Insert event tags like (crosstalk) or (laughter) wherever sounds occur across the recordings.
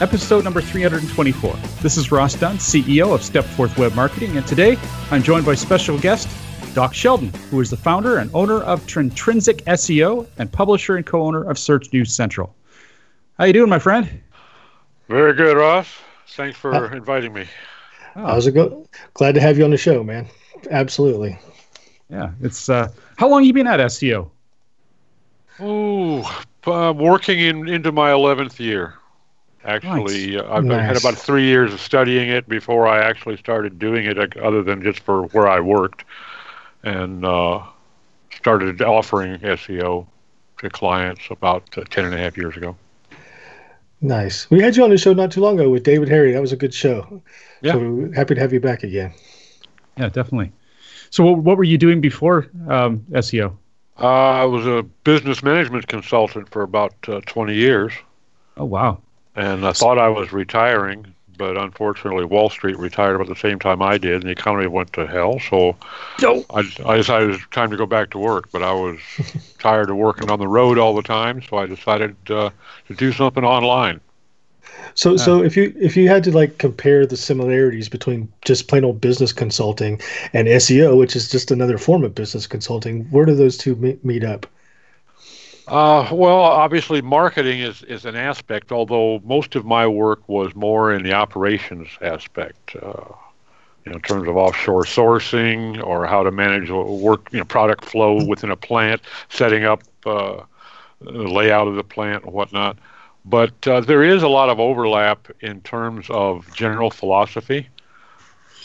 episode number 324. This is Ross Dunn, CEO of Stepforth Web Marketing, and today I'm joined by special guest Doc Sheldon, who is the founder and owner of Intrinsic SEO and publisher and co-owner of Search News Central. How you doing, my friend? Very good, Ross. Thanks for uh, inviting me. Oh. How's it go? Glad to have you on the show, man. Absolutely. Yeah, it's uh, how long you been at SEO? Oh, uh, working in into my eleventh year. Actually, nice. Uh, I've nice. had about three years of studying it before I actually started doing it, other than just for where I worked, and uh, started offering SEO to clients about uh, ten and a half years ago. Nice. We had you on the show not too long ago with David Harry. That was a good show. Yeah. So happy to have you back again. Yeah, definitely. So, what, what were you doing before um, SEO? Uh, I was a business management consultant for about uh, 20 years. Oh, wow. And I thought I was retiring, but unfortunately, Wall Street retired about the same time I did, and the economy went to hell. So no. I, I decided it was time to go back to work, but I was (laughs) tired of working on the road all the time, so I decided uh, to do something online. So, so if you if you had to like compare the similarities between just plain old business consulting and SEO, which is just another form of business consulting, where do those two meet, meet up? Uh, well, obviously, marketing is, is an aspect, although most of my work was more in the operations aspect, uh, you know, in terms of offshore sourcing or how to manage work, you know, product flow within a plant, setting up uh, the layout of the plant and whatnot. But uh, there is a lot of overlap in terms of general philosophy.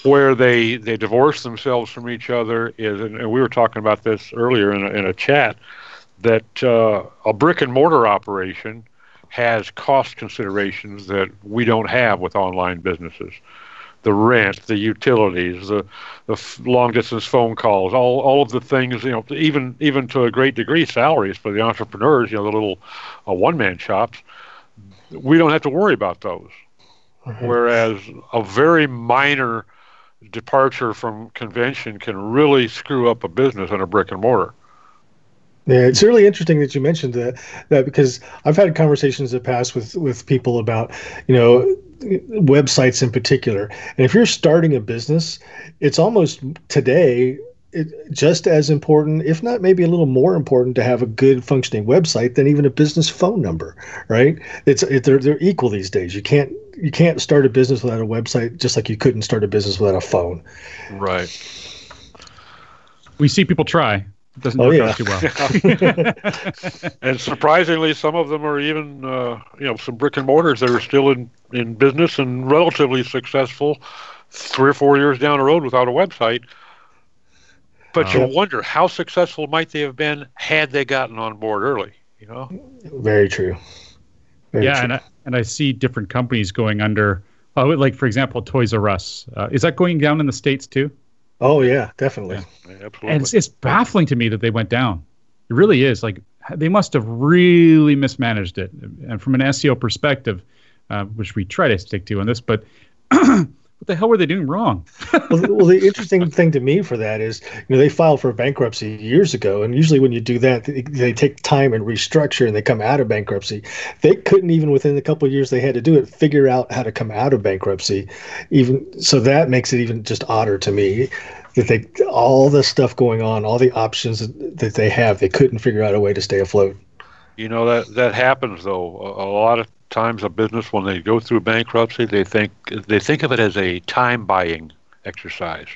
Where they, they divorce themselves from each other is, and we were talking about this earlier in a, in a chat, that uh, a brick and mortar operation has cost considerations that we don't have with online businesses. The rent, the utilities, the the long distance phone calls, all all of the things, you know, even even to a great degree, salaries for the entrepreneurs, you know, the little uh, one man shops we don't have to worry about those. Mm-hmm. Whereas a very minor departure from convention can really screw up a business in a brick and mortar. Yeah, it's really interesting that you mentioned that, that because I've had conversations in the past with, with people about, you know, websites in particular. And if you're starting a business, it's almost today it, just as important, if not maybe a little more important, to have a good functioning website than even a business phone number, right? It's it, they're they're equal these days. You can't you can't start a business without a website, just like you couldn't start a business without a phone. Right. We see people try. It doesn't oh, work yeah. out too well. (laughs) (laughs) and surprisingly, some of them are even, uh, you know, some brick and mortars that are still in, in business and relatively successful three or four years down the road without a website but you wonder how successful might they have been had they gotten on board early. You know. Very true. Very yeah, true. and I, and I see different companies going under. Oh, like for example, Toys R Us. Uh, is that going down in the states too? Oh yeah, definitely. Yeah, absolutely. And it's, it's baffling to me that they went down. It really is. Like they must have really mismanaged it. And from an SEO perspective, uh, which we try to stick to on this, but (clears throat) what the hell were they doing wrong? (laughs) well, well, the interesting thing to me for that is, you know, they filed for bankruptcy years ago, and usually when you do that, they, they take time and restructure, and they come out of bankruptcy. They couldn't even within the couple of years they had to do it figure out how to come out of bankruptcy. Even so, that makes it even just odder to me that they all the stuff going on, all the options that they have, they couldn't figure out a way to stay afloat. You know that that happens though. A, a lot of times a business when they go through bankruptcy they think they think of it as a time buying exercise.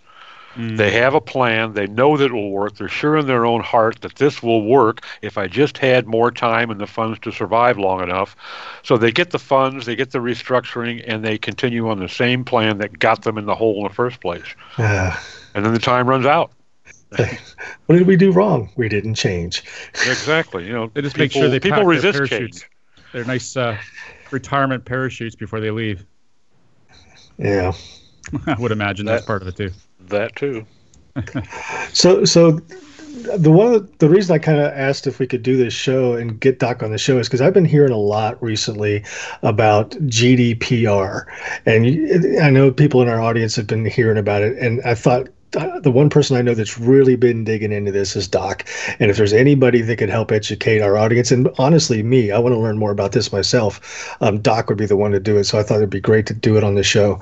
Mm. they have a plan they know that it will work they're sure in their own heart that this will work if i just had more time and the funds to survive long enough. So they get the funds they get the restructuring and they continue on the same plan that got them in the hole in the first place. Uh, and then the time runs out. (laughs) What did we do wrong? We didn't change. Exactly you know they just people, make sure they people resist change they're nice uh, retirement parachutes before they leave. Yeah. (laughs) I would imagine that, that's part of it too. That too. (laughs) so, so the one the, the reason I kind of asked if we could do this show and get Doc on the show is because I've been hearing a lot recently about GDPR, and I know people in our audience have been hearing about it, and I thought the one person I know that's really been digging into this is Doc. And if there's anybody that could help educate our audience, and honestly, me, I want to learn more about this myself, um, Doc would be the one to do it. So I thought it'd be great to do it on the show.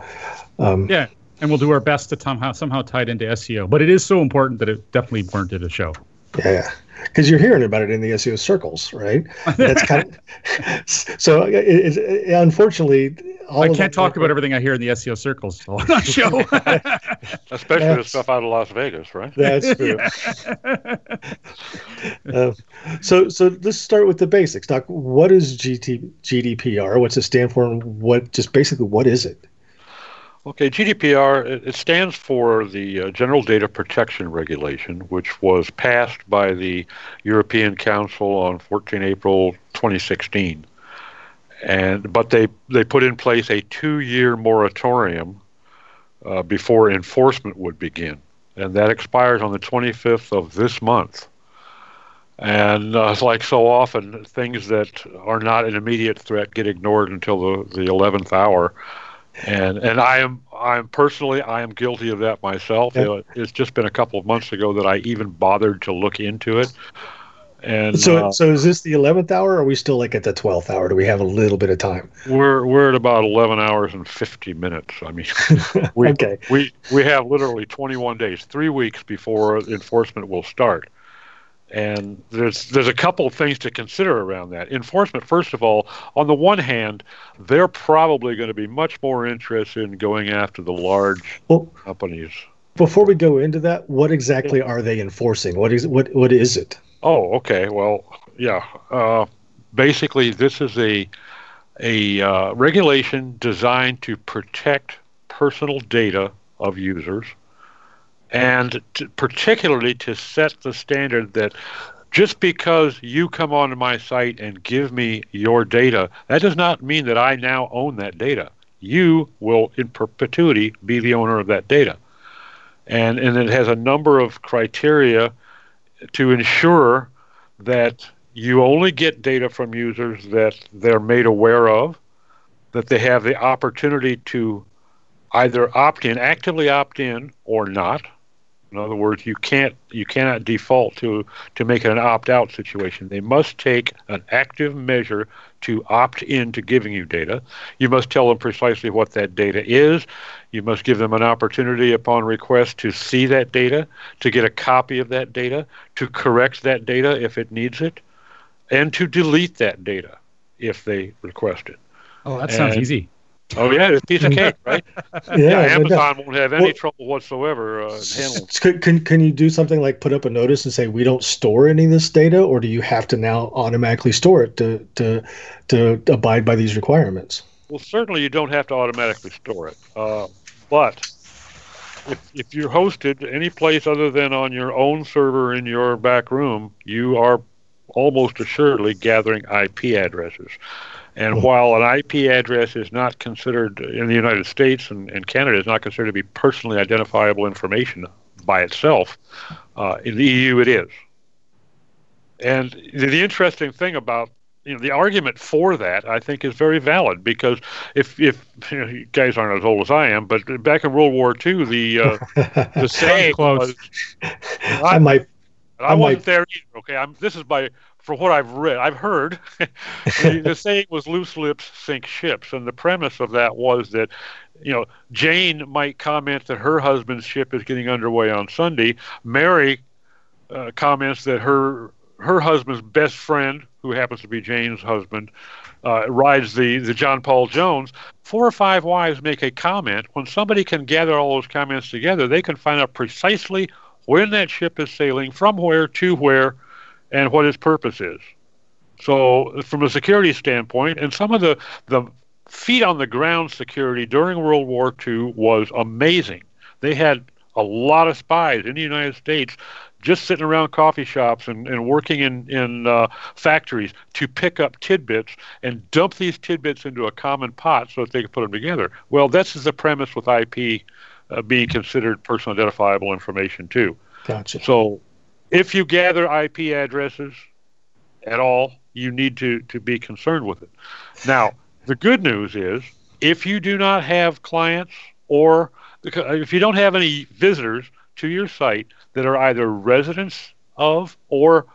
Um, yeah, and we'll do our best to somehow somehow tie it into SEO. But it is so important that it definitely warranted a show. Yeah, because you're hearing about it in the SEO circles, right? That's (laughs) kind of so. It, it, unfortunately, I can't talk about everything I hear in the SEO circles on that show. Especially that's, the stuff out of Las Vegas, right? That's (laughs) true. uh, so, so let's start with the basics. Doc, what is GT, GDPR? What's it stand for? And what just basically what is it? Okay, GDPR, it stands for the uh, General Data Protection Regulation, which was passed by the European Council on 14 April 2016. And but they they put in place a two-year moratorium uh, before enforcement would begin, and that expires on the 25th of this month. And uh, like so often, things that are not an immediate threat get ignored until the, the 11th hour and and I am I'm personally I am guilty of that myself. Yeah. It's just been a couple of months ago that I even bothered to look into it. And so, uh, so is this the eleventh hour? Or are we still like at the twelfth hour? Do we have a little bit of time? We're we're at about eleven hours and fifty minutes. I mean, (laughs) we, okay. we we have literally twenty one days, three weeks before enforcement will start. And there's there's a couple of things to consider around that. Enforcement, first of all, on the one hand, they're probably going to be much more interested in going after the large well, companies. Before we go into that, what exactly are they enforcing? What is what what is it? Oh, okay. Well, yeah. Uh, basically, this is a a uh, regulation designed to protect personal data of users and to, particularly to set the standard that just because you come onto my site and give me your data, that does not mean that I now own that data. You will, in perpetuity, be the owner of that data. And, and it has a number of criteria to ensure that you only get data from users that they're made aware of, that they have the opportunity to either opt in, actively opt in, or not, in other words, you can't you cannot default to to make it an opt-out situation. They must take an active measure to opt in to giving you data. You must tell them precisely what that data is. You must give them an opportunity upon request to see that data, to get a copy of that data, to correct that data if it needs it, and to delete that data if they request it. Oh, that sounds and, easy. Oh yeah, it's a piece of cake, (laughs) right? yeah, yeah, Amazon won't have any well, trouble whatsoever uh, handling. Can, can can you do something like put up a notice and say we don't store any of this data, or do you have to now automatically store it to to to abide by these requirements? Well, certainly you don't have to automatically store it, uh, but if if you're hosted any place other than on your own server in your back room, you are almost assuredly gathering IP addresses. And while an IP address is not considered in the United States and, and Canada is not considered to be personally identifiable information by itself, uh, in the EU it is. And the, the interesting thing about you know the argument for that I think is very valid because if if you, know, you guys aren't as old as I am, but back in World War II, the uh, (laughs) the saying was I, I might I, I wasn't might. there either. Okay, I'm, this is by for what I've read, I've heard, (laughs) the, the (laughs) saying was "loose lips sink ships," and the premise of that was that, you know, Jane might comment that her husband's ship is getting underway on Sunday. Mary uh, comments that her her husband's best friend, who happens to be Jane's husband, uh, rides the the John Paul Jones. Four or five wives make a comment. When somebody can gather all those comments together, they can find out precisely when that ship is sailing, from where to where and what its purpose is. So, from a security standpoint, and some of the, the feet on the ground security during World War II was amazing. They had a lot of spies in the United States just sitting around coffee shops and, and working in, in uh, factories to pick up tidbits and dump these tidbits into a common pot so that they could put them together. Well, this is the premise with IP uh, being considered personal identifiable information too. Gotcha. So if you gather IP addresses at all, you need to, to be concerned with it. Now, the good news is if you do not have clients or if you don't have any visitors to your site that are either residents of or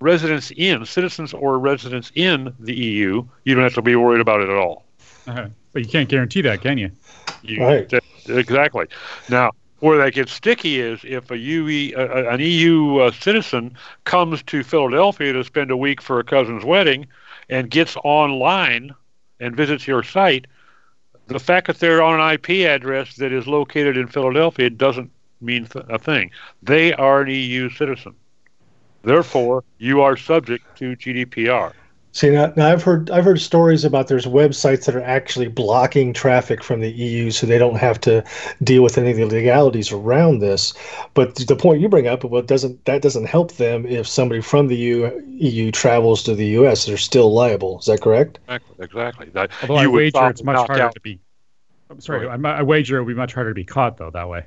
residents in, citizens or residents in the EU, you don't have to be worried about it at all. Uh-huh. But you can't guarantee that, can you? you right. Exactly. Now, where that gets sticky is if a UE, an EU uh, citizen comes to Philadelphia to spend a week for a cousin's wedding and gets online and visits your site, the fact that they're on an IP address that is located in Philadelphia doesn't mean th- a thing. They are an EU citizen. Therefore, you are subject to GDPR. See now, now, I've heard I've heard stories about there's websites that are actually blocking traffic from the EU, so they don't have to deal with any of the legalities around this. But the point you bring up, well, doesn't that doesn't help them if somebody from the EU, EU travels to the US, they're still liable. Is that correct? Exactly. exactly. That, Although I wager it's much harder out. to be. I'm sorry. I, I wager it would be much harder to be caught though that way.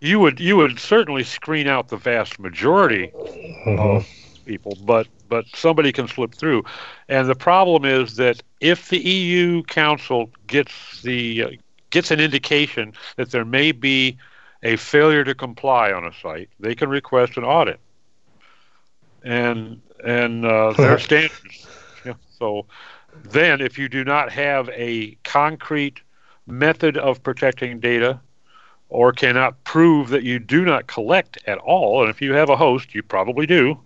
You would you would certainly screen out the vast majority mm-hmm. of people, but but somebody can slip through. And the problem is that if the EU Council gets the uh, gets an indication that there may be a failure to comply on a site, they can request an audit. And and uh, (laughs) their standards. Yeah, so then, if you do not have a concrete method of protecting data or cannot prove that you do not collect at all, and if you have a host, you probably do,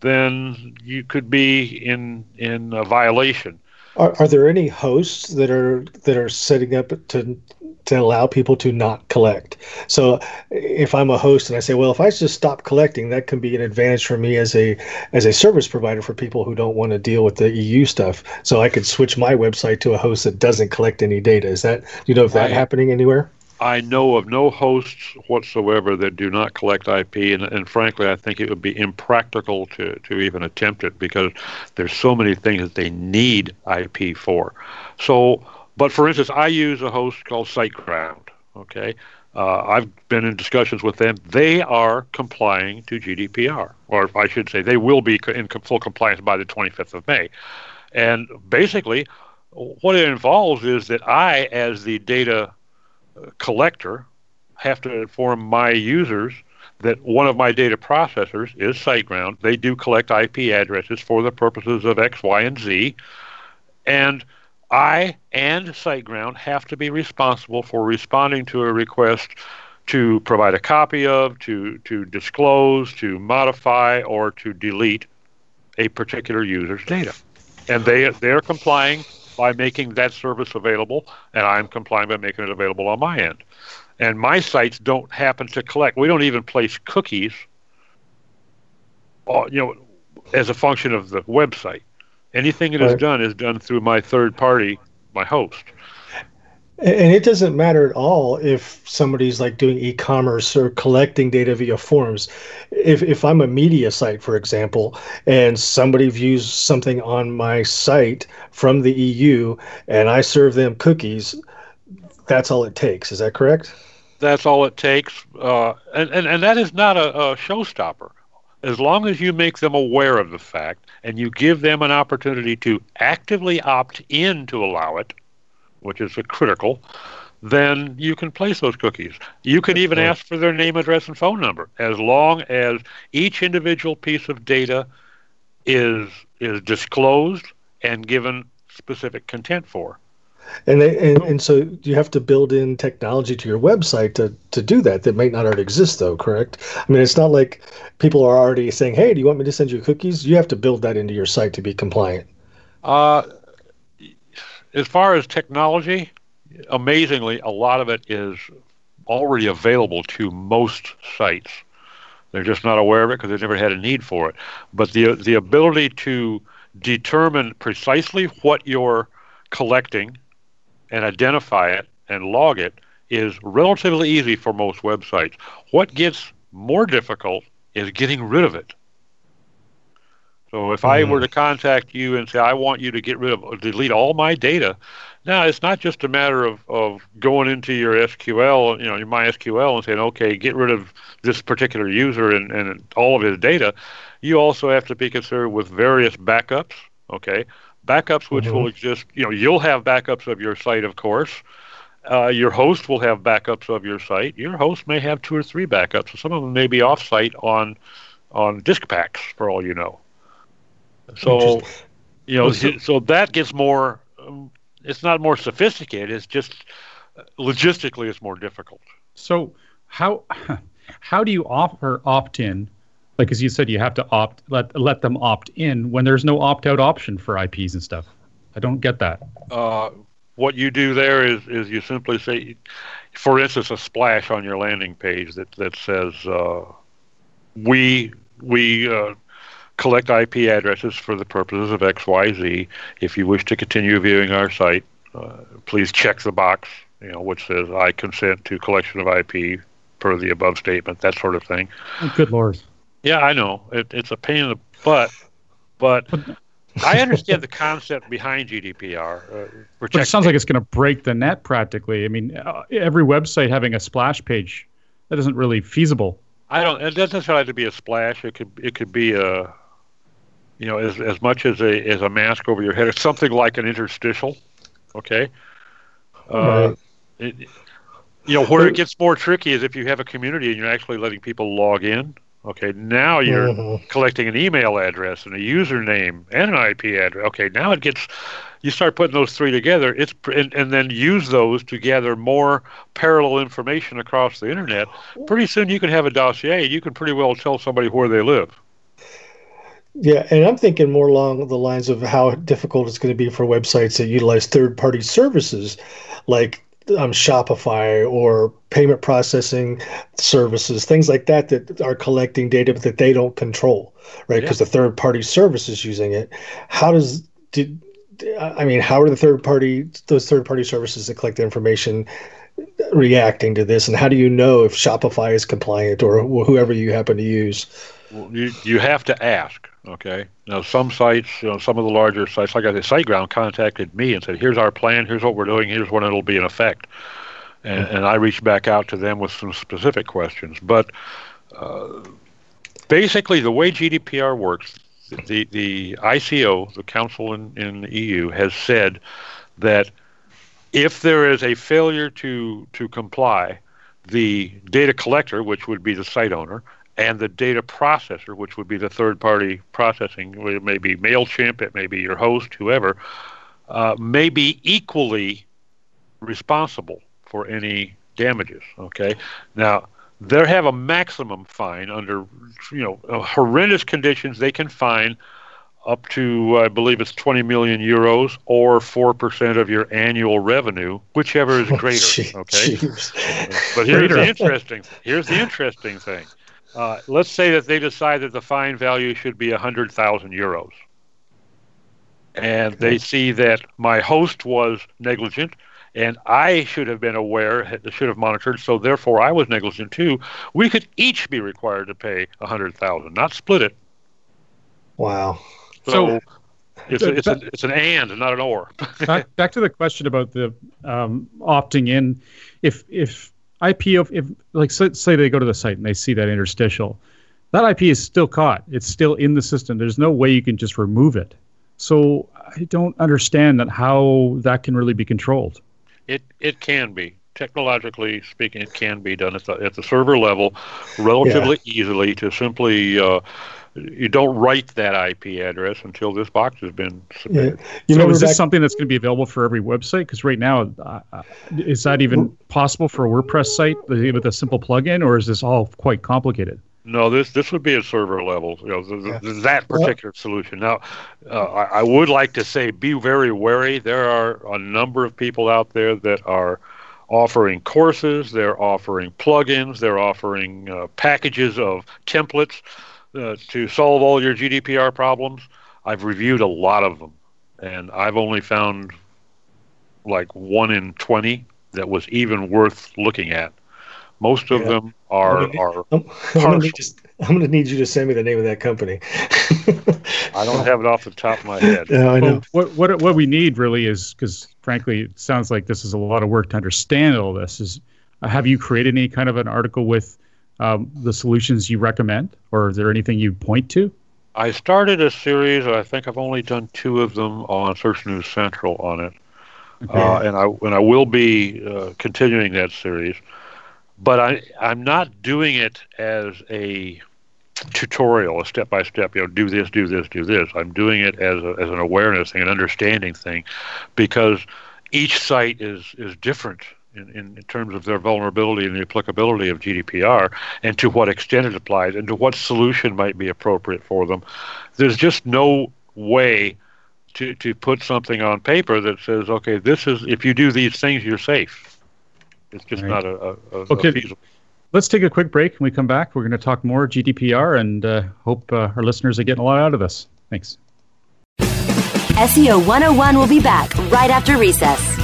then you could be in in a violation. Are, are there any hosts that are that are setting up to to allow people to not collect? So if I'm a host and I say, well, if I just stop collecting, that can be an advantage for me as a as a service provider for people who don't want to deal with the EU stuff. So I could switch my website to a host that doesn't collect any data. Is that you know if that happening anywhere? I know of no hosts whatsoever that do not collect IP, and, and, frankly, I think it would be impractical to, to even attempt it because there's so many things that they need IP for. So, but for instance, I use a host called SiteGround. Okay, uh, I've been in discussions with them. They are complying to GDPR, or I should say, they will be in full compliance by the 25th of May. And basically, what it involves is that I, as the data collector have to inform my users that one of my data processors is SiteGround. They do collect IP addresses for the purposes of X, Y, and Z. And I and SiteGround have to be responsible for responding to a request to provide a copy of, to, to disclose, to modify, or to delete a particular user's data. And they, they're complying by making that service available, and I'm complying by making it available on my end. And my sites don't happen to collect. We don't even place cookies, uh, you know, as a function of the website. Anything that right. is done is done through my third party, my host. And it doesn't matter at all if somebody's like doing e-commerce or collecting data via forms. If if I'm a media site, for example, and somebody views something on my site from the EU and I serve them cookies, that's all it takes. Is that correct? That's all it takes, uh, and, and and that is not a, a showstopper. As long as you make them aware of the fact and you give them an opportunity to actively opt in to allow it, which is a critical, then you can place those cookies. You can even ask for their name, address, and phone number, as long as each individual piece of data is is disclosed and given specific content for. And, and and so you have to build in technology to your website to, to do that. That might not already exist, though. Correct? I mean, it's not like people are already saying, "Hey, do you want me to send you cookies?" You have to build that into your site to be compliant. Uh, as far as technology, amazingly, a lot of it is already available to most sites. They're just not aware of it because they've never had a need for it. But the the ability to determine precisely what you're collecting and identify it and log it is relatively easy for most websites. What gets more difficult is getting rid of it. So if I were to contact you and say I want you to get rid of delete all my data, now it's not just a matter of, of going into your SQL, you know, your MySQL and saying, okay, get rid of this particular user and, and all of his data. You also have to be concerned with various backups, okay? Backups which mm-hmm. will exist, you know, you'll have backups of your site, of course. Uh, your host will have backups of your site. Your host may have two or three backups. Some of them may be offsite on on disk packs, for all you know. So, you know, so, that gets more. Um, it's not more sophisticated. It's just uh, logistically, it's more difficult. So, how (laughs) how do you offer opt in? Like as you said, you have to opt let let them opt in when there's no opt out option for IPs and stuff. I don't get that. Uh, what you do there is is you simply say, for instance, a splash on your landing page that that says uh, we we uh, collect IP addresses for the purposes of XYZ. If you wish to continue viewing our site, uh, please check the box, you know, which says I consent to collection of IP per the above statement, that sort of thing. Oh, good lord. Yeah, I know it, it's a pain in the butt, but I understand the concept behind GDPR. Uh, but it sounds like it's going to break the net practically. I mean, uh, every website having a splash page that isn't really feasible. I don't. It doesn't have to be a splash. It could. It could be a you know, as, as much as a as a mask over your head. It's something like an interstitial. Okay. Uh, it, you know, where it gets more tricky is if you have a community and you're actually letting people log in. Okay, now you're mm-hmm. collecting an email address and a username and an IP address. Okay, now it gets you start putting those three together. It's and, and then use those to gather more parallel information across the internet. Pretty soon you can have a dossier. You can pretty well tell somebody where they live. Yeah, and I'm thinking more along the lines of how difficult it's going to be for websites that utilize third-party services like um, Shopify or payment processing services, things like that, that are collecting data that they don't control, right? Because yeah. the third-party service is using it. How does did I mean, how are the third-party those third-party services that collect the information reacting to this, and how do you know if Shopify is compliant or whoever you happen to use? Well, you you have to ask Okay. Now, some sites, you know, some of the larger sites, like I said, SiteGround contacted me and said, "Here's our plan. Here's what we're doing. Here's when it'll be in effect." And, and I reached back out to them with some specific questions. But uh, basically, the way GDPR works, the the ICO, the Council in, in the EU, has said that if there is a failure to to comply, the data collector, which would be the site owner, and the data processor, which would be the third party processing, it may be MailChimp, it may be your host, whoever, uh, may be equally responsible for any damages. Okay. Now, they have a maximum fine under, you know, uh, horrendous conditions. They can fine up to, I believe it's 20 million euros or 4% of your annual revenue, whichever is (laughs) greater. okay. But here's the interesting, here's the interesting thing. Uh, let's say that they decide that the fine value should be 100,000 euros. And they see that my host was negligent and I should have been aware, should have monitored, so therefore I was negligent too. We could each be required to pay 100,000, not split it. Wow. So, so it's, a, it's, a, it's an and, not an or. back, back to the question about the um, opting in. If if IP of if like say they go to the site and they see that interstitial, that IP is still caught. It's still in the system. There's no way you can just remove it. So I don't understand that how that can really be controlled. It it can be technologically speaking, it can be done at the at the server level relatively yeah. easily to simply. Uh, you don't write that IP address until this box has been submitted. Yeah. so is this something that's going to be available for every website? Because right now, uh, uh, is that even possible for a WordPress site with a simple plugin, or is this all quite complicated? No, this this would be a server level. You know, the, the, that particular solution. Now, uh, I, I, would like to say, be very wary. There are a number of people out there that are offering courses. They're offering plugins. They're offering uh, packages of templates uh, to solve all your GDPR problems. I've reviewed a lot of them, and I've only found like one in 20 that was even worth looking at. Most of yeah. them are are me just I'm going to need you to send me the name of that company. (laughs) I don't have it off the top of my head. Yeah, I know. Well, what what what we need really is because frankly, it sounds like this is a lot of work to understand all this. Is uh, have you created any kind of an article with um, the solutions you recommend, or is there anything you point to? I started a series. I think I've only done two of them on Search News Central on it, uh, and I and I will be uh, continuing that series. But I I'm not doing it as a tutorial, a step by step. You know, do this, do this, do this. I'm doing it as a, as an awareness thing, an understanding thing, because each site is is different in, in, in, terms of their vulnerability and the applicability of GDPR and to what extent it applies and to what solution might be appropriate for them. There's just no way to, to put something on paper that says, okay, this is if you do these things, you're safe. It's just right. not a, a, a okay. feasible. Let's take a quick break. When we come back, we're going to talk more GDPR and uh, hope uh, our listeners are getting a lot out of this. Thanks. SEO 101 will be back right after recess.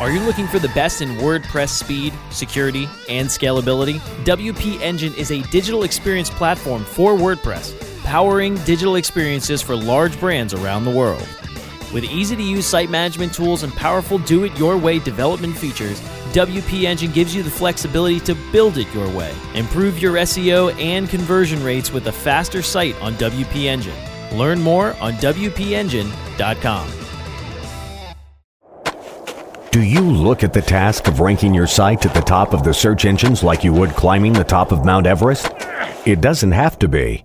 Are you looking for the best in WordPress speed, security, and scalability? WP Engine is a digital experience platform for WordPress, powering digital experiences for large brands around the world. With easy to use site management tools and powerful do it your way development features, WP Engine gives you the flexibility to build it your way. Improve your SEO and conversion rates with a faster site on WP Engine. Learn more on WPEngine.com. Do you look at the task of ranking your site at the top of the search engines like you would climbing the top of Mount Everest? It doesn't have to be.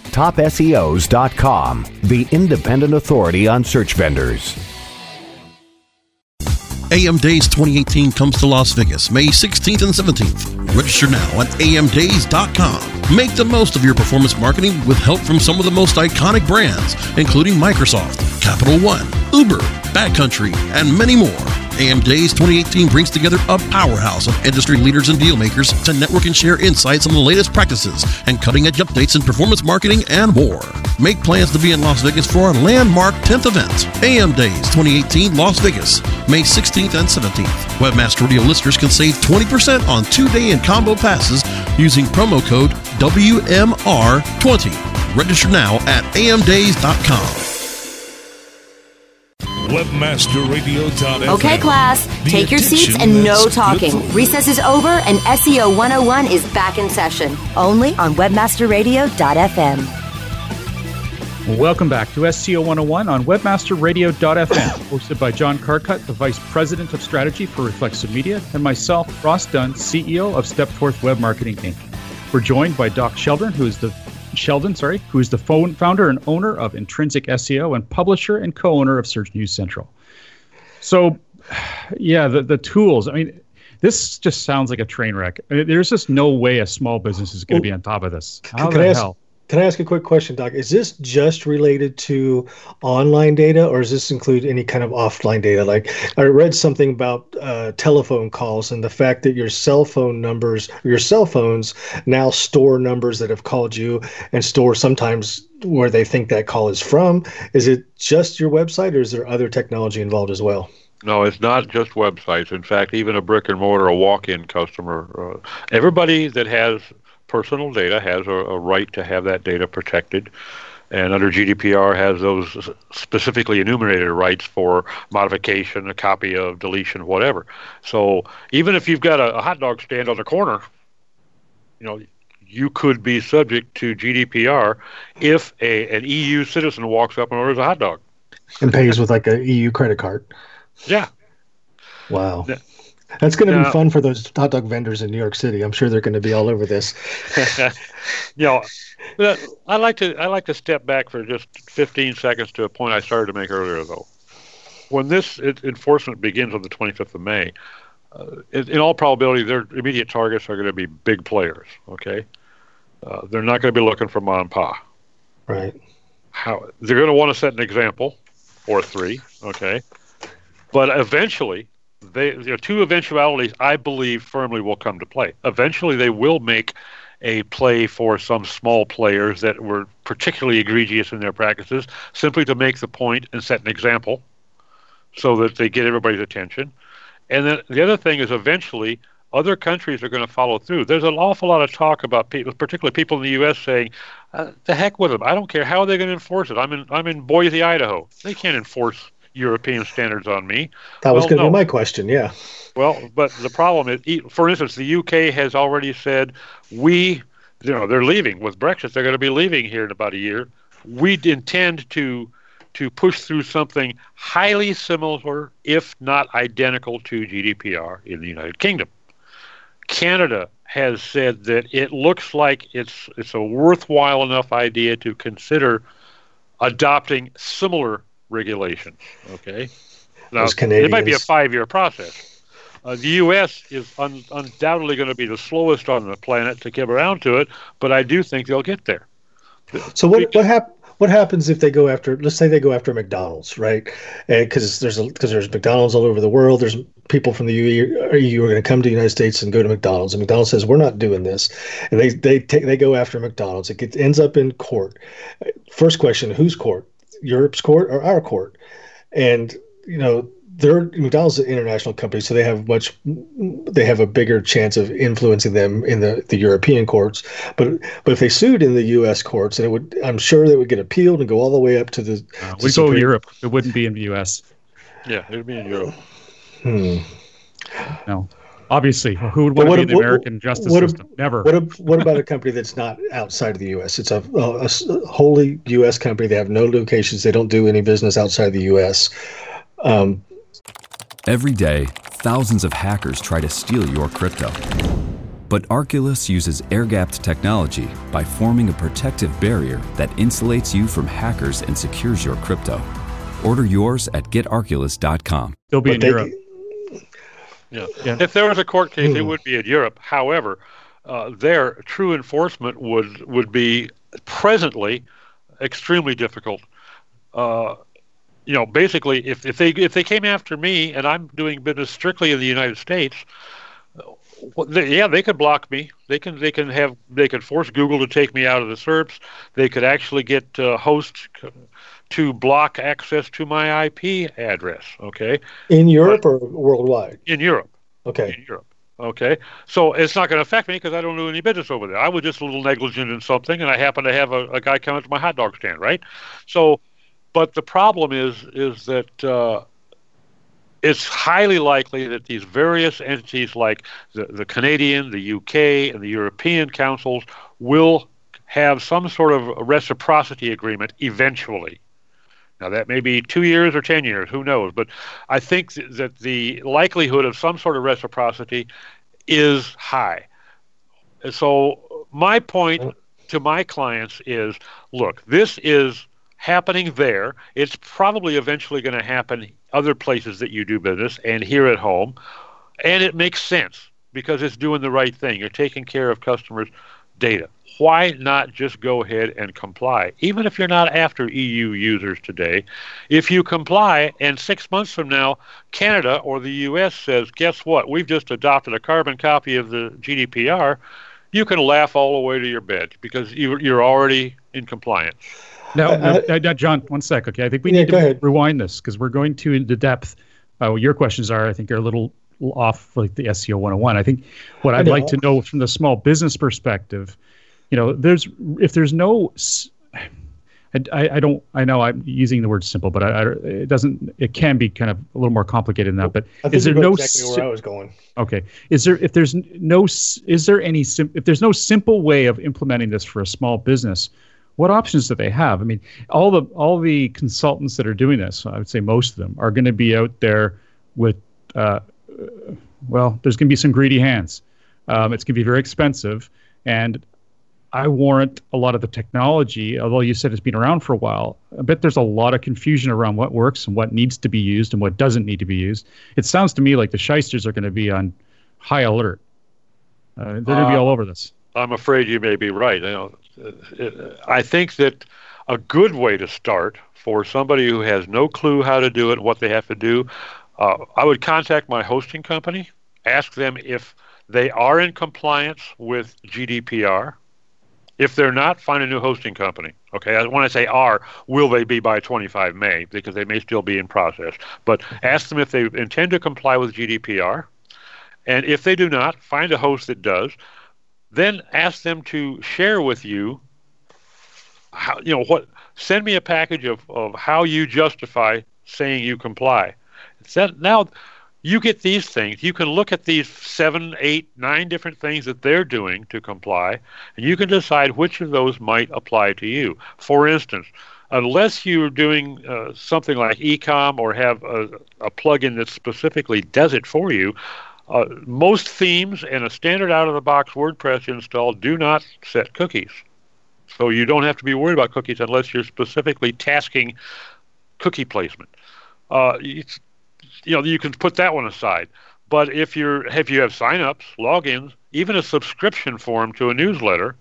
TopSEOs.com, the independent authority on search vendors. AM Days 2018 comes to Las Vegas May 16th and 17th. Register now at amdays.com. Make the most of your performance marketing with help from some of the most iconic brands, including Microsoft, Capital One, Uber, Backcountry, and many more. AM Days 2018 brings together a powerhouse of industry leaders and deal makers to network and share insights on the latest practices and cutting edge updates in performance marketing and more. Make plans to be in Las Vegas for our landmark 10th event, AM Days 2018 Las Vegas, May 16th and 17th. Webmaster Radio listeners can save 20% on two day and combo passes using promo code WMR20. Register now at amdays.com. WebmasterRadio.fm. Okay, class, The take your seats and no talking. Recess is over and SEO 101 is back in session. Only on webmasterradio.fm. Welcome back to SEO 101 on webmasterradio.fm, hosted by John Carcutt, the Vice President of Strategy for Reflexive Media, and myself, Ross Dunn, CEO of Stepforth Web Marketing Inc. We're joined by Doc Sheldon, who is the Sheldon, sorry, who is the founder and owner of Intrinsic SEO and publisher and co-owner of Search News Central. So, yeah, the the tools. I mean, this just sounds like a train wreck. I mean, there's just no way a small business is going to be on top of this. How can the I ask- hell? Can I ask a quick question, Doc? Is this just related to online data, or does this include any kind of offline data? Like I read something about uh, telephone calls and the fact that your cell phone numbers, your cell phones now store numbers that have called you and store sometimes where they think that call is from. Is it just your website, or is there other technology involved as well? No, it's not just websites. In fact, even a brick and mortar, a walk-in customer, uh, everybody that has personal data has a, a right to have that data protected. And under GDPR has those specifically enumerated rights for modification, a copy of deletion, whatever. So even if you've got a, a hot dog stand on the corner, you know, you could be subject to GDPR if a, an EU citizen walks up and orders a hot dog. And pays with like a EU credit card. Yeah. Wow. Yeah. That's going to be fun for those hot dog vendors in New York City. I'm sure they're going to be all over this. (laughs) you know, I like to I like to step back for just 15 seconds to a point I started to make earlier, though. When this en- enforcement begins on the 25th of May, uh, in, in all probability, their immediate targets are going to be big players. Okay, Uh, they're not going to be looking for mom and pa. Right. How they're going to want to set an example or three, okay? But eventually, they there are two eventualities I believe firmly will come to play. Eventually, they will make a play for some small players that were particularly egregious in their practices, simply to make the point and set an example, so that they get everybody's attention. And then the other thing is eventually other countries are going to follow through. There's an awful lot of talk about people, particularly people in the U.S., saying, uh, "The heck with them! I don't care how they're going to enforce it. I'm in I'm in Boise, Idaho. They can't enforce European standards on me." That was Well, going to no. be my question. Yeah. Well, but the problem is, for instance, the UK has already said we, you know, they're leaving with Brexit. They're going to be leaving here in about a year. We intend to to push through something highly similar, if not identical, to GDPR in the United Kingdom. Canada has said that it looks like it's it's a worthwhile enough idea to consider adopting similar regulations. Okay, now it might be a five-year process. Uh, the U.S. is un- undoubtedly going to be the slowest on the planet to get around to it, but I do think they'll get there. So what what hap- what happens if they go after let's say they go after McDonald's, right? Because there's because there's McDonald's all over the world. There's people from the EU, EU are going to come to the United States and go to McDonald's, and McDonald's says we're not doing this, and they they take they go after McDonald's. It gets, ends up in court. First question: Whose court? Europe's court or our court? And you know they're McDonald's is an international company, so they have much they have a bigger chance of influencing them in the, the European courts. But but if they sued in the U.S. courts, and it would, I'm sure they would get appealed and go all the way up to the. Uh, we go Supreme- Europe. It wouldn't be in the U.S. Yeah, it would be in Europe. Hmm. No. Obviously, who would But want what to be in ab- the American justice what system? Never. What what about a company that's not outside of the U.S.? It's a wholly U.S. company. They have no locations. They don't do any business outside the U.S. Um, Every day, thousands of hackers try to steal your crypto. But Arculus uses air gapped technology by forming a protective barrier that insulates you from hackers and secures your crypto. Order yours at getarculus.com. They'll be but in they- Europe. Yeah. Yeah. If there was a court case, it Hmm. would be in Europe. However, uh, there true enforcement would would be presently extremely difficult. Uh, you know, basically, if, if they if they came after me and I'm doing business strictly in the United States, uh, well, they, yeah, they could block me. They can they can have they could force Google to take me out of the SERPs. They could actually get uh, hosts to block access to my IP address. Okay, in Europe or worldwide? in Europe Okay. in Europe. Okay, so it's not going to affect me because I don't do any business over there. I was just a little negligent in something, and I happen to have a, a guy come into my hot dog stand, right? So, but the problem is is that uh, it's highly likely that these various entities, like the, the Canadian, the UK, and the European councils, will have some sort of reciprocity agreement eventually. Now, that may be two years or 10 years, who knows? But I think th- that the likelihood of some sort of reciprocity is high. So, my point to my clients is look, this is happening there. It's probably eventually going to happen other places that you do business and here at home. And it makes sense because it's doing the right thing. You're taking care of customers' data. Why not just go ahead and comply? Even if you're not after EU users today, if you comply and six months from now, Canada or the US says, guess what? We've just adopted a carbon copy of the GDPR, you can laugh all the way to your bed because you- you're already in compliance. No, no, Uh, John, one sec. Okay, I think we Yeah, need to ahead. rewind this because we're going to into depth. Uh, your questions are, I think, are a little off, like the SEO 101. I think what I'd know. like to know from the small business perspective, you know, there's if there's no, I, I don't, I know I'm using the word simple, but I, I, it doesn't, it can be kind of a little more complicated than that. But is there no exactly where I was going. Okay. Is there if there's no is there any sim- if there's no simple way of implementing this for a small business, what options do they have? I mean, all the all the consultants that are doing this, I would say most of them are going to be out there with uh, uh, well, there's going to be some greedy hands. Um, it's going to be very expensive, and I warrant a lot of the technology. Although you said it's been around for a while, I bet there's a lot of confusion around what works and what needs to be used and what doesn't need to be used. It sounds to me like the shysters are going to be on high alert. Uh, they're going to be Uh, all over this. I'm afraid you may be right. You know, I think that a good way to start for somebody who has no clue how to do it, what they have to do, uh, I would contact my hosting company, ask them if they are in compliance with GDPR. If they're not, find a new hosting company. Okay, when I say are, will they be by 25 May? Because they may still be in process. But ask them if they intend to comply with GDPR. And if they do not, find a host that does. Then ask them to share with you how, you know, what, send me a package of, of how you justify saying you comply. Now, you get these things. You can look at these seven, eight, nine different things that they're doing to comply, and you can decide which of those might apply to you. For instance, unless you're doing uh, something like ecom or have a, a plugin that specifically does it for you, uh, most themes and a standard out of the box WordPress install do not set cookies. So you don't have to be worried about cookies unless you're specifically tasking cookie placement. Uh, it's you know you can put that one aside. But if you're if you have signups, logins, even a subscription form to a newsletter,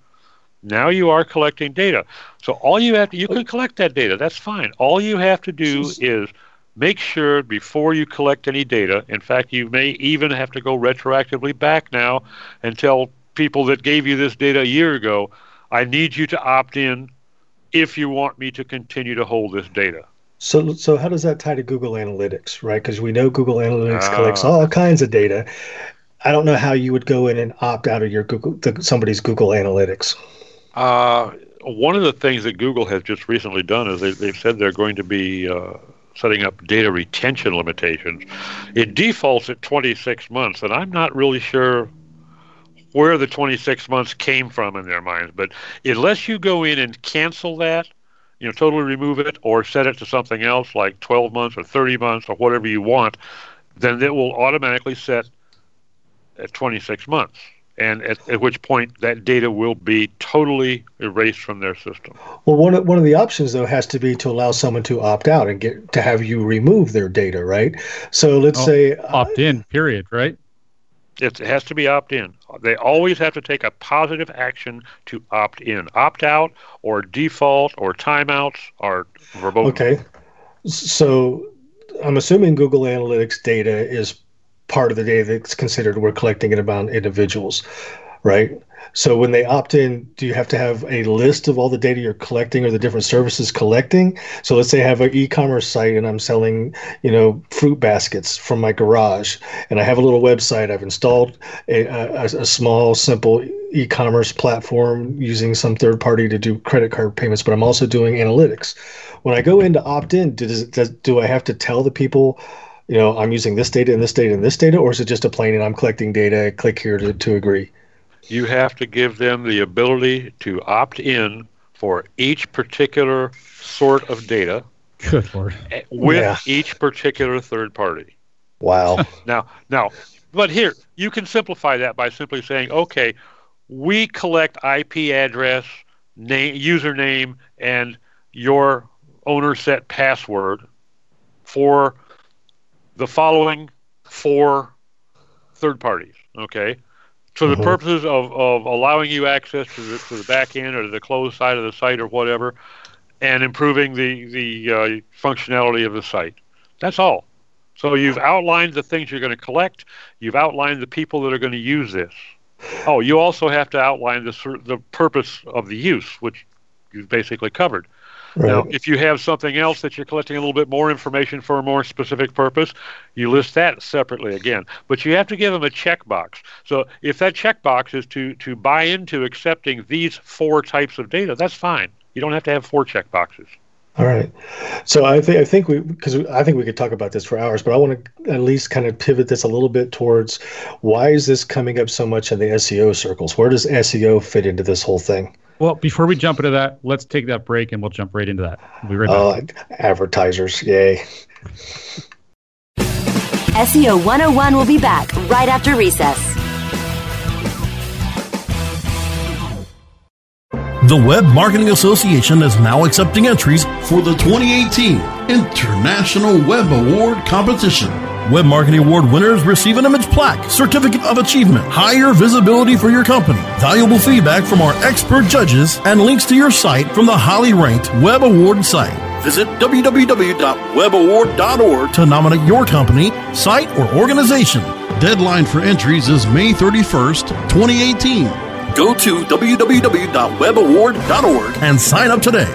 now you are collecting data. So all you have to you can collect that data. That's fine. All you have to do is make sure before you collect any data. In fact, you may even have to go retroactively back now and tell people that gave you this data a year ago, I need you to opt in if you want me to continue to hold this data. So, so how does that tie to Google Analytics, right? Because we know Google Analytics collects all kinds of data. I don't know how you would go in and opt out of your Google the, somebody's Google Analytics. Uh, one of the things that Google has just recently done is they, have said they're going to be uh, setting up data retention limitations. It defaults at 26 months, and I'm not really sure where the 26 months came from in their minds. But unless you go in and cancel that, you know, totally remove it or set it to something else like 12 months or 30 months or whatever you want, then it will automatically set at 26 months. And at, at which point that data will be totally erased from their system. Well, one of, one of the options though has to be to allow someone to opt out and get to have you remove their data, right? So let's oh, say opt in, period, right? It has to be opt in. They always have to take a positive action to opt in. Opt out or default or timeouts are verboten. Okay. So I'm assuming Google Analytics data is part of the data that's considered we're collecting it about individuals, right? So when they opt in, do you have to have a list of all the data you're collecting or the different services collecting? So let's say I have an e-commerce site and I'm selling, you know, fruit baskets from my garage, and I have a little website. I've installed a, a, a small, simple e-commerce platform using some third party to do credit card payments, but I'm also doing analytics. When I go in to opt in, does, does, do I have to tell the people? You know, I'm using this data and this data and this data, or is it just a plain and I'm collecting data? Click here to, to agree you have to give them the ability to opt in for each particular sort of data. Good lord. Eh, with yeah. each particular third party. Wow. (laughs) now, now, but here you can simplify that by simply saying, okay, we collect IP address, name, username, and your owner set password for the following four third parties. Okay, for the uh-huh. purposes of, of allowing you access to the, to the back end or the closed side of the site or whatever, and improving the, the uh, functionality of the site. That's all. So you've outlined the things you're going to collect. You've outlined the people that are going to use this. Oh, you also have to outline the, the purpose of the use, which you've basically covered. Right. Now, if you have something else that you're collecting a little bit more information for a more specific purpose, you list that separately again. But you have to give them a checkbox. So if that checkbox is to, to buy into accepting these four types of data, that's fine. You don't have to have four checkboxes. All right. So I think I think we because I think we could talk about this for hours, but I want to at least kind of pivot this a little bit towards why is this coming up so much in the SEO circles? Where does SEO fit into this whole thing? Well, before we jump into that, let's take that break and we'll jump right into that. We'll be right back. Uh, advertisers, yay. SEO 101 will be back right after recess. The Web Marketing Association is now accepting entries for the 2018 International Web Award Competition. Web Marketing Award winners receive an image plaque, certificate of achievement, higher visibility for your company, valuable feedback from our expert judges, and links to your site from the highly ranked Web Award site. Visit www.webaward.org to nominate your company, site, or organization. Deadline for entries is May 31st, 2018. Go to www.webaward.org and sign up today.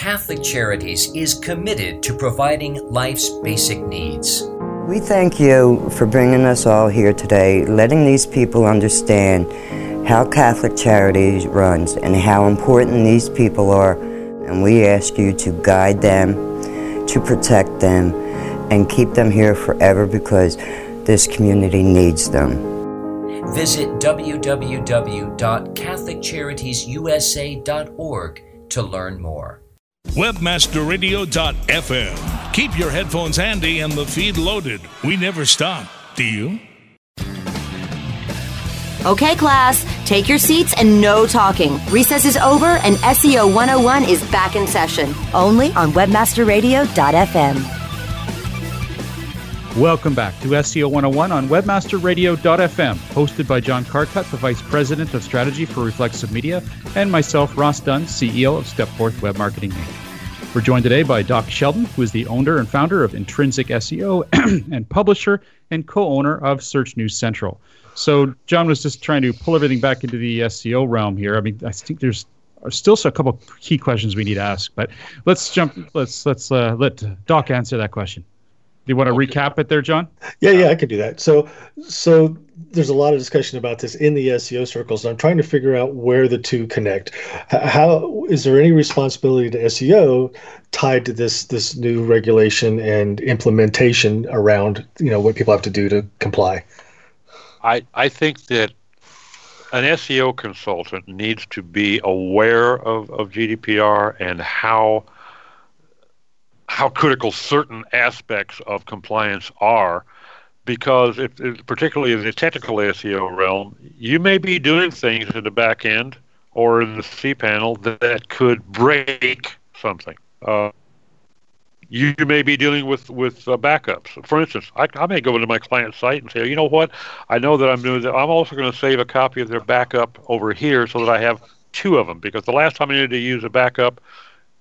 Catholic Charities is committed to providing life's basic needs. We thank you for bringing us all here today, letting these people understand how Catholic Charities runs and how important these people are. And we ask you to guide them, to protect them, and keep them here forever because this community needs them. Visit www.catholiccharitiesusa.org to learn more. Webmasterradio.fm. Keep your headphones handy and the feed loaded. We never stop. Do you? Okay, class, take your seats and no talking. Recess is over and SEO 101 is back in session. Only on webmasterradio.fm. Welcome back to SEO 101 on webmasterradio.fm, hosted by John Carcutt, the Vice President of Strategy for Reflexive Media, and myself, Ross Dunn, CEO of Stepforth Web Marketing Inc. We're joined today by Doc Sheldon, who is the owner and founder of Intrinsic SEO (clears throat) and publisher and co-owner of Search News Central. So John was just trying to pull everything back into the SEO realm here. I mean, I think there's still a couple key questions we need to ask, but let's jump. Let's let's uh, let Doc answer that question. Do you want to okay. recap it there, John? Yeah, yeah, I can do that. So, so there's a lot of discussion about this in the SEO circles. I'm trying to figure out where the two connect. How is there any responsibility to SEO tied to this this new regulation and implementation around you know what people have to do to comply? I I think that an SEO consultant needs to be aware of, of GDPR and how how critical certain aspects of compliance are because if, particularly in the technical SEO realm, you may be doing things in the back end or in the cPanel that, that could break something. Uh, you may be dealing with with uh, backups. For instance, I, I may go into my client site and say, you know what, I know that I'm doing that. I'm also going to save a copy of their backup over here so that I have two of them because the last time I needed to use a backup,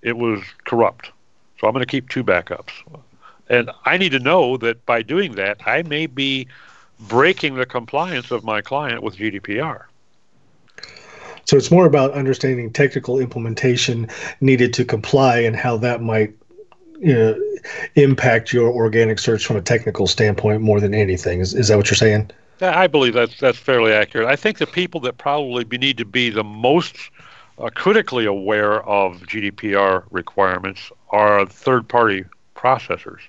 it was corrupt. So I'm going to keep two backups. And I need to know that by doing that, I may be breaking the compliance of my client with GDPR. So it's more about understanding technical implementation needed to comply and how that might you know, impact your organic search from a technical standpoint more than anything. Is, is that what you're saying? I believe that's that's fairly accurate. I think the people that probably need to be the most uh, critically aware of GDPR requirements are third-party processors.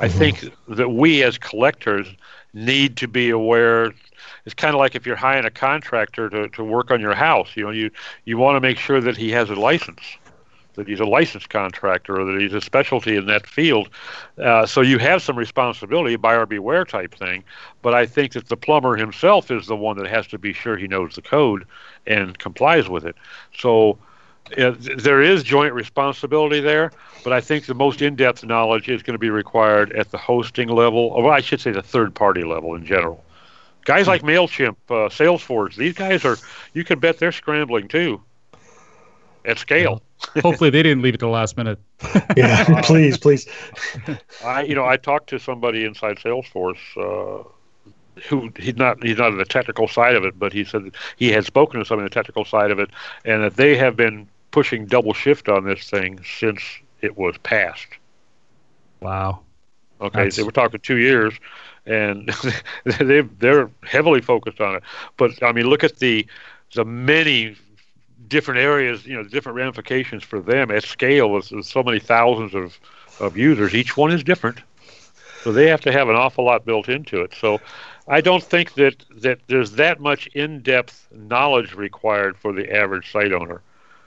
I mm-hmm. think that we as collectors need to be aware. It's kind of like if you're hiring a contractor to, to work on your house. You know, you you want to make sure that he has a license, that he's a licensed contractor, or that he's a specialty in that field. Uh, so you have some responsibility, buyer beware type thing. But I think that the plumber himself is the one that has to be sure he knows the code and complies with it. So there is joint responsibility there, but I think the most in-depth knowledge is going to be required at the hosting level, or I should say the third-party level in general. Guys like Mailchimp, uh, Salesforce, these guys are. You can bet they're scrambling too, at scale. Hopefully, they didn't leave it to the last minute. (laughs) yeah, please, please. (laughs) I, you know, I talked to somebody inside Salesforce. Uh, who he's not he's not on the technical side of it, but he said he had spoken to some of the technical side of it, and that they have been pushing double shift on this thing since it was passed. Wow. Okay, That's... so we're talking two years, and (laughs) they they're heavily focused on it. But I mean, look at the the many different areas, you know, different ramifications for them at scale with, with so many thousands of of users. Each one is different, so they have to have an awful lot built into it. So. I don't think that, that there's that much in-depth knowledge required for the average site owner.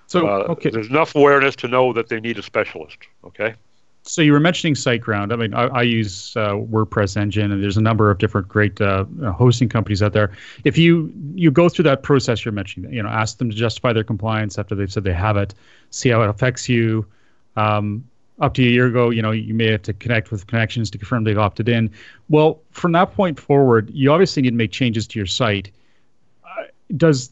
So uh, okay. there's enough awareness to know that they need a specialist. Okay. So you were mentioning SiteGround. I mean, I, I use uh, WordPress engine, and there's a number of different great uh, hosting companies out there. If you you go through that process you're mentioning, you know, ask them to justify their compliance after they've said they have it, see how it affects you. Um, up to a year ago, you know, you may have to connect with connections to confirm they've opted in. Well, from that point forward, you obviously need to make changes to your site. Uh, does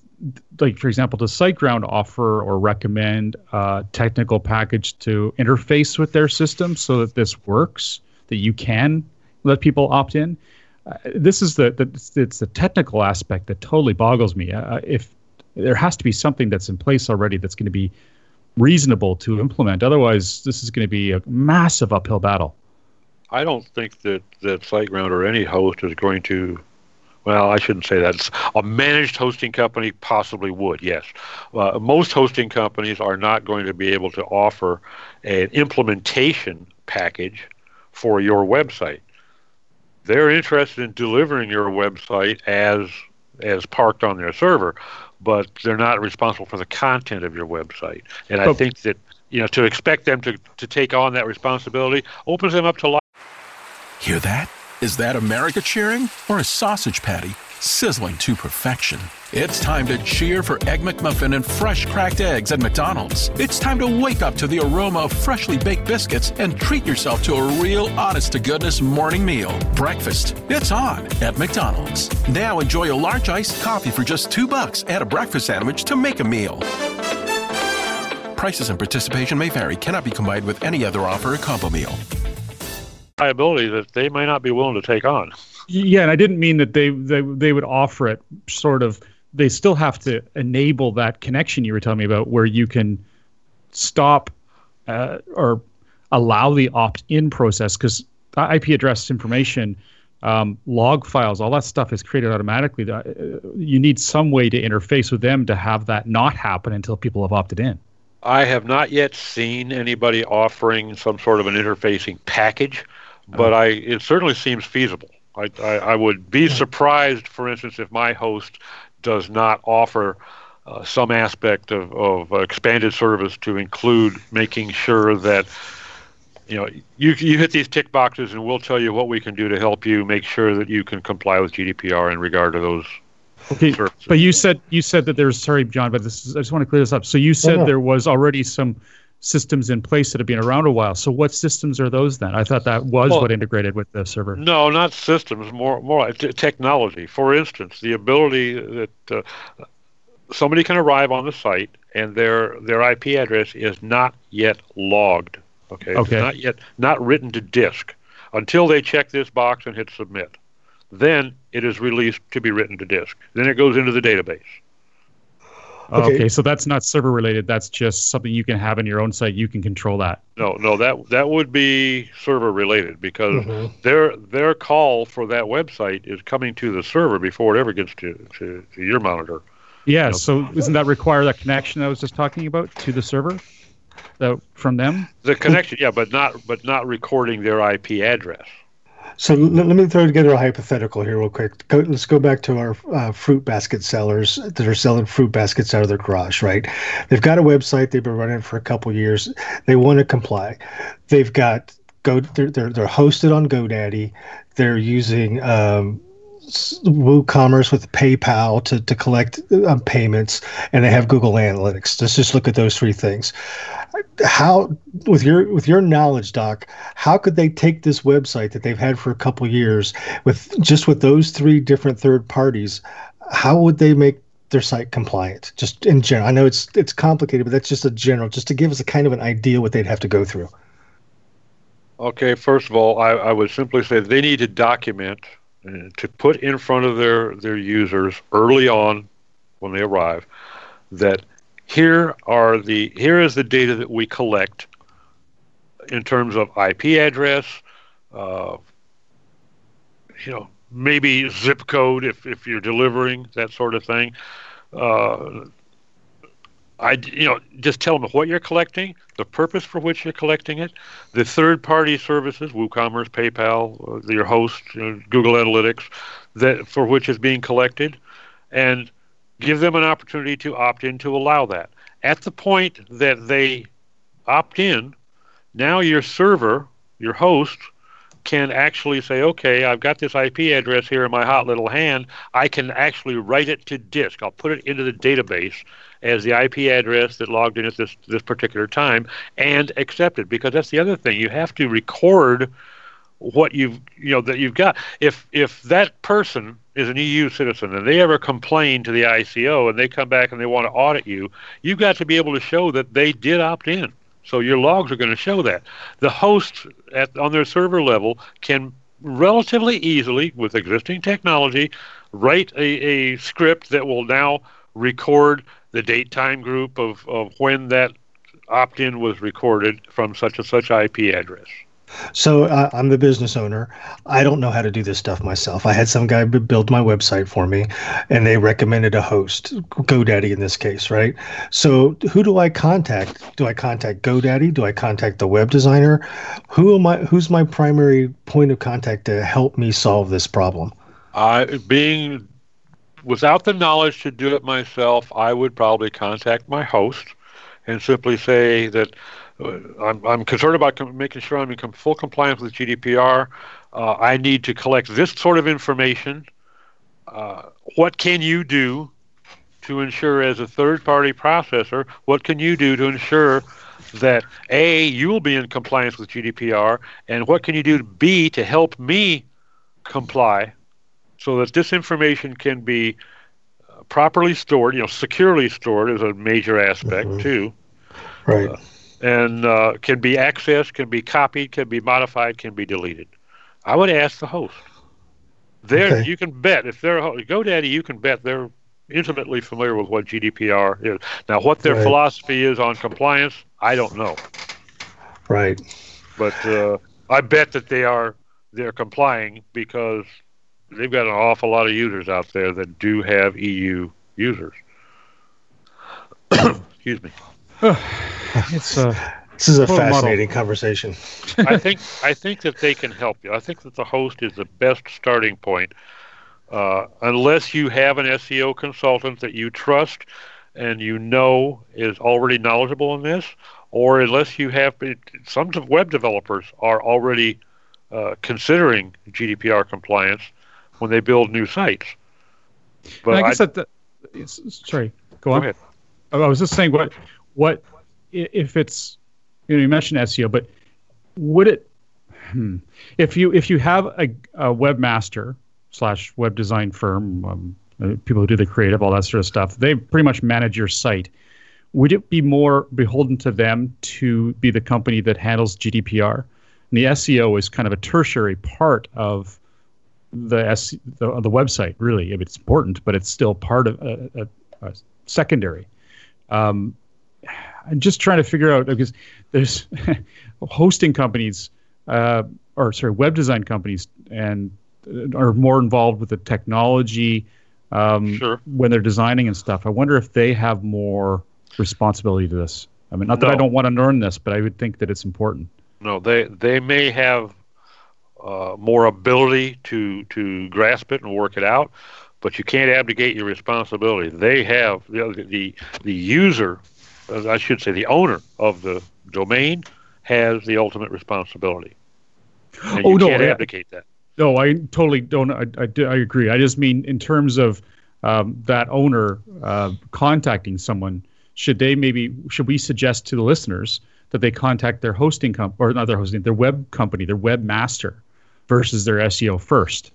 like for example, does SiteGround offer or recommend a technical package to interface with their system so that this works, that you can let people opt in? Uh, this is the, the it's the technical aspect that totally boggles me. Uh, if there has to be something that's in place already that's going to be reasonable to implement. Otherwise, this is going to be a massive uphill battle. I don't think that that SiteGround or any host is going to. Well, I shouldn't say that. A managed hosting company possibly would, yes. Uh, most hosting companies are not going to be able to offer an implementation package for your website. They're interested in delivering your website as as parked on their server but they're not responsible for the content of your website. And I think that you know to expect them to to take on that responsibility opens them up to life. Hear that? Is that America cheering or a sausage patty sizzling to perfection? It's time to cheer for Egg McMuffin and fresh cracked eggs at McDonald's. It's time to wake up to the aroma of freshly baked biscuits and treat yourself to a real honest to goodness morning meal. Breakfast. It's on at McDonald's. Now enjoy a large iced coffee for just two bucks and a breakfast sandwich to make a meal. Prices and participation may vary, cannot be combined with any other offer or combo meal. Liability that they may not be willing to take on. Yeah, and I didn't mean that they they, they would offer it sort of they still have to enable that connection you were telling me about where you can stop uh, or allow the opt-in process because IP address information, um, log files, all that stuff is created automatically. Uh, you need some way to interface with them to have that not happen until people have opted in. I have not yet seen anybody offering some sort of an interfacing package, but oh. I it certainly seems feasible. I, I, I would be surprised, for instance, if my host does not offer uh, some aspect of, of expanded service to include making sure that you know you you hit these tick boxes and we'll tell you what we can do to help you make sure that you can comply with GDPR in regard to those okay services. but you said you said that there's sorry John but this is, I just want to clear this up so you said there was already some systems in place that have been around a while. So what systems are those then? I thought that was well, what integrated with the server. No, not systems, more more like technology. For instance, the ability that uh, somebody can arrive on the site and their their IP address is not yet logged. Okay, okay. It's not yet not written to disk until they check this box and hit submit. Then it is released to be written to disk. Then it goes into the database. Okay. okay. so that's not server related. That's just something you can have in your own site. You can control that. No, no, that that would be server related because mm-hmm. their their call for that website is coming to the server before it ever gets to, to, to your monitor. Yeah, you know? so doesn't that require that connection I was just talking about to the server? The, from them? The connection, yeah, but not but not recording their IP address. So let, me throw together a hypothetical here, real quick. Go, let's go back to our uh, fruit basket sellers that are selling fruit baskets out of their garage, right? They've got a website. They've been running for a couple years. They want to comply. They've got go. They're they're, they're hosted on GoDaddy. They're using um, WooCommerce with PayPal to, to collect um, payments, and they have Google Analytics. Let's just look at those three things. How, with your with your knowledge, Doc, how could they take this website that they've had for a couple years with just with those three different third parties? How would they make their site compliant? Just in general, I know it's it's complicated, but that's just a general, just to give us a kind of an idea what they'd have to go through. Okay, first of all, I, I would simply say they need to document to put in front of their, their users early on when they arrive that here are the here is the data that we collect in terms of IP address, uh, you know, maybe zip code if, if you're delivering that sort of thing. Uh, I, you know, just tell them what you're collecting, the purpose for which you're collecting it, the third-party services, WooCommerce, PayPal, uh, your host, you know, Google Analytics, that for which is being collected, and give them an opportunity to opt in to allow that. At the point that they opt in, now your server, your host, can actually say, okay, I've got this IP address here in my hot little hand. I can actually write it to disk. I'll put it into the database as the IP address that logged in at this this particular time and accept it because that's the other thing. You have to record what you've you know that you've got. If if that person is an EU citizen and they ever complain to the ICO and they come back and they want to audit you you've got to be able to show that they did opt in. So your logs are going to show that. The hosts at on their server level can relatively easily with existing technology write a, a script that will now record the date time group of, of when that opt in was recorded from such and such IP address. So uh, I'm the business owner. I don't know how to do this stuff myself. I had some guy build my website for me, and they recommended a host, GoDaddy in this case, right? So who do I contact? Do I contact GoDaddy? Do I contact the web designer? Who am I? Who's my primary point of contact to help me solve this problem? Uh, being without the knowledge to do it myself, I would probably contact my host and simply say that uh, I'm, I'm concerned about com- making sure I'm in com- full compliance with GDPR. Uh, I need to collect this sort of information. Uh, what can you do to ensure, as a third party processor, what can you do to ensure that A, you will be in compliance with GDPR, and what can you do, B, to help me comply so that this information can be uh, properly stored, you know, securely stored is a major aspect mm-hmm. too. Right. Uh, and uh, can be accessed, can be copied, can be modified, can be deleted. I would ask the host. There, okay. you can bet if they're GoDaddy, you can bet they're intimately familiar with what GDPR is. Now, what their right. philosophy is on compliance, I don't know. Right. But uh, I bet that they are they're complying because they've got an awful lot of users out there that do have EU users. (coughs) Excuse me. (sighs) it's uh, this is a fascinating conversation. (laughs) I think I think that they can help you. I think that the host is the best starting point. Uh, unless you have an SEO consultant that you trust and you know is already knowledgeable in this, or unless you have some web developers are already uh, considering GDPR compliance when they build new sites. But I guess I, that the, sorry, go, go on. Ahead. I was just saying what what if it's you know you mentioned SEO, but would it hmm, if you if you have a, a webmaster slash web design firm, um, uh, people who do the creative, all that sort of stuff, they pretty much manage your site. Would it be more beholden to them to be the company that handles GDPR? And the SEO is kind of a tertiary part of the S the, the website. Really, it's important, but it's still part of a, a, a secondary. Um, I'm just trying to figure out because there's (laughs) hosting companies, uh, or sorry, web design companies, and uh, are more involved with the technology um, sure. when they're designing and stuff. I wonder if they have more responsibility to this. I mean, not that. I don't want to learn this, but I would think that it's important. No, they they may have uh, more ability to to grasp it and work it out, but you can't abdicate your responsibility. They have the the, the user I should say, the owner of the domain has the ultimate responsibility. And oh you no, can't abdicate that. No, I totally don't. I, I, I agree. I just mean in terms of um, that owner uh, contacting someone. Should they maybe should we suggest to the listeners that they contact their hosting company or not their hosting their web company, their webmaster, versus their SEO first?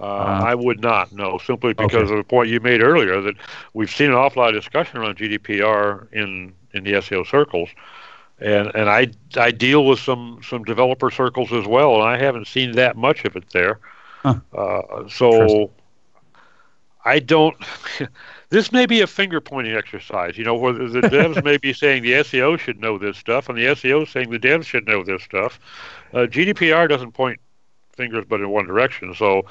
Uh, uh, I would not, no, simply because okay. of the point you made earlier that we've seen an awful lot of discussion around GDPR in, in the SEO circles. And, and I, I deal with some, some developer circles as well, and I haven't seen that much of it there. Huh. Uh, so I don't. (laughs) this may be a finger pointing exercise, you know, where the (laughs) devs may be saying the SEO should know this stuff, and the SEO saying the devs should know this stuff. Uh, GDPR doesn't point fingers but in one direction. So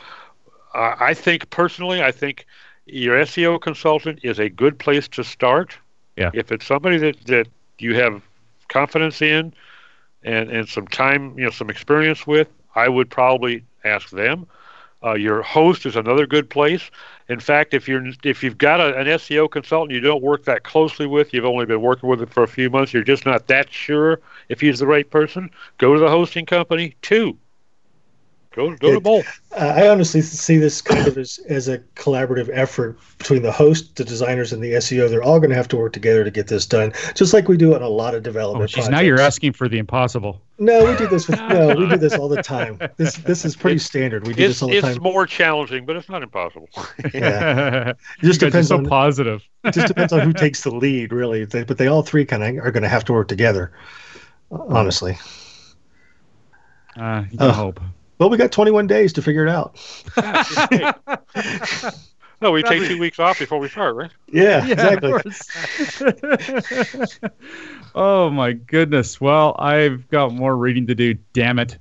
uh, I think personally, I think your SEO consultant is a good place to start. Yeah. If it's somebody that, that you have confidence in and, and some time, you know, some experience with, I would probably ask them. Uh, your host is another good place. In fact, if you're if you've got a, an SEO consultant you don't work that closely with, you've only been working with it for a few months, you're just not that sure if he's the right person, go to the hosting company too Go go to both. I honestly see this kind of as, as a collaborative effort between the host, the designers, and the SEO. They're all going to have to work together to get this done, just like we do on a lot of development. Oh, geez, now you're asking for the impossible. No, we do this with no, we do this all the time. This this is pretty It's- standard. We do It's, this all the it's time. more challenging, but it's not impossible. (laughs) Yeah. It You just guys are depends so on positive. it just depends on who (laughs) takes the lead, really. They, but they all three kind of are going to have to work together. Honestly. Uh, you can Uh, hope. Well, we got 21 days to figure it out. (laughs) no, we take two weeks off before we start, right? Yeah, Yeah, exactly. (laughs) oh my goodness. Well, I've got more reading to do. Damn it.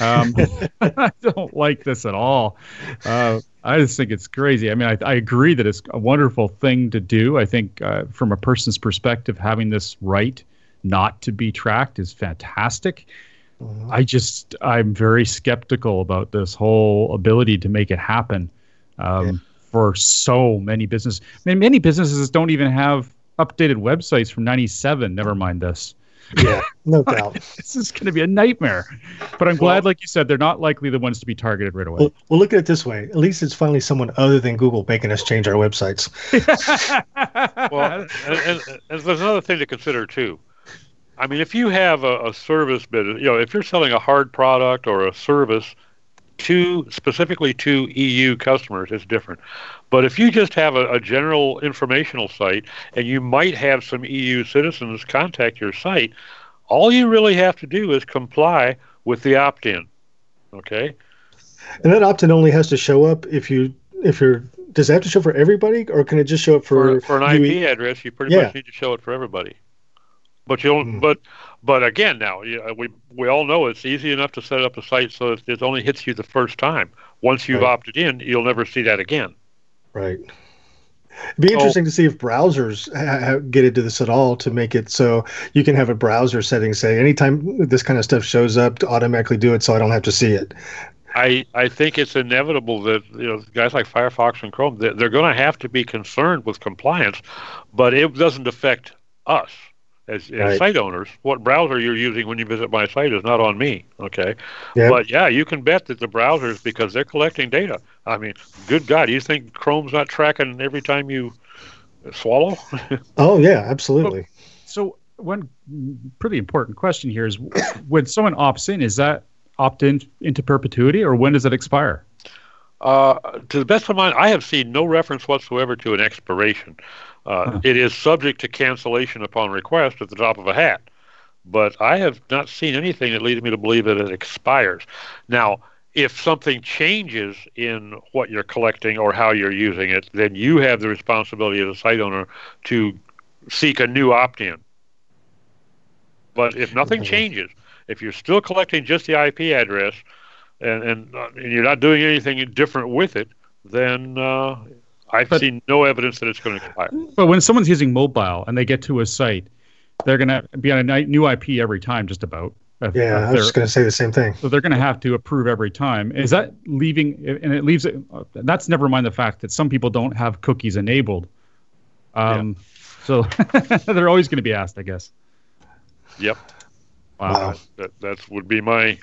Um, (laughs) I don't like this at all. Uh, I just think it's crazy. I mean, I, I agree that it's a wonderful thing to do. I think uh, from a person's perspective, having this right not to be tracked is fantastic. I just I'm very skeptical about this whole ability to make it happen um, for so many businesses. I mean, many businesses don't even have updated websites from '97. Never mind this. Yeah, no (laughs) doubt. this is going to be a nightmare. But I'm glad, like you said, they're not likely the ones to be targeted right away. Well, well, look at it this way. At least it's finally someone other than Google making us change our websites. (laughs) Well, and, and, and there's another thing to consider too. I mean, if you have a, a service business, you know, if you're selling a hard product or a service to specifically to EU customers, it's different. But if you just have a, a general informational site and you might have some EU citizens contact your site, all you really have to do is comply with the opt-in. Okay. And that opt-in only has to show up if you if you're. Does it have to show for everybody, or can it just show up for for, for an IP UE? address, you pretty Yeah. much need to show it for everybody. But you don't. Hmm. But but again, now we we all know it's easy enough to set up a site so it, it only hits you the first time. Once you've Right. opted in, you'll never see that again. Right. It'd be interesting to see if browsers ha- get into this at all to make it so you can have a browser setting say anytime this kind of stuff shows up to automatically do it so I don't have to see it. I, I think it's inevitable that you know guys like Firefox and Chrome they're, they're going to have to be concerned with compliance, but it doesn't affect us as, as Right. site owners. What browser you're using when you visit my site is not on me. Okay, Yeah. but yeah, you can bet that the browsers because they're collecting data. I mean, good God, you think Chrome's not tracking every time you swallow? (laughs) Oh yeah, absolutely. So one pretty important question here is when someone opts in, is that opt in into perpetuity or when does it expire? Uh, to the best of my, mind, I have seen no reference whatsoever to an expiration. Uh, It is subject to cancellation upon request at the top of a hat, but I have not seen anything that leads me to believe that it expires. Now, if something changes in what you're collecting or how you're using it, then you have the responsibility as a site owner to seek a new opt-in. But if nothing changes, if you're still collecting just the IP address, and and, uh, and you're not doing anything different with it, then uh, I've seen no evidence that it's going to expire. But when someone's using mobile and they get to a site, they're going to be on a new IP every time, just about. If- Yeah, if I was they're- just going to say the same thing. So they're going to have to approve every time. Is that leaving? And it leaves it. That's never mind the fact that some people don't have cookies enabled. Um, so (laughs) they're always going to be asked, I guess. Yep. Wow. That that would be my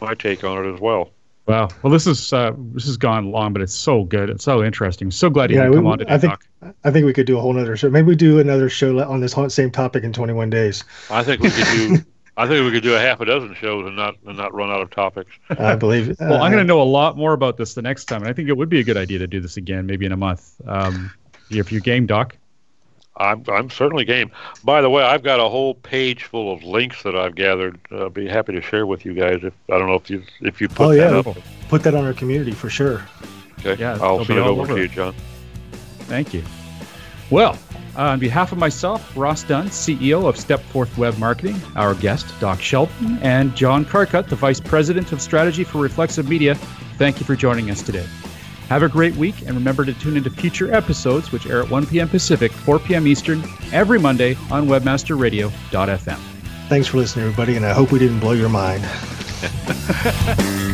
my take on it as well. Wow. Well, this is uh, this has gone long, but it's so good. It's so interesting. So glad you Yeah, could we, come on today, I think Doc. I think we could do a whole other show. Maybe we do another show on this whole- same topic in 21 days. I think we could do. (laughs) I think we could do a half a dozen shows and not and not run out of topics. I believe. (laughs) Well, I'm uh, going to know a lot more about this the next time, and I think it would be a good idea to do this again, maybe in a month. Um, if you game, Doc. I'm I'm certainly game. By the way, I've got a whole page full of links that I've gathered. Uh, be happy to share with you guys. If I don't know if you if you put Oh that up. put that on our community for sure. Okay. Yeah, I'll they'll send it over over to you. John. Thank you. Well, uh, on behalf of myself, Ross Dunn, CEO of Stepforth Web Marketing, our guest, Doc Sheldon, and John Carcutt, the Vice President of Strategy for Reflexive Media, thank you for joining us today. Have a great week, and remember to tune into future episodes, which air at 1 p.m. Pacific, 4 p.m. Eastern, every Monday on WebmasterRadio.fm. Thanks for listening, everybody, and I hope we didn't blow your mind. (laughs)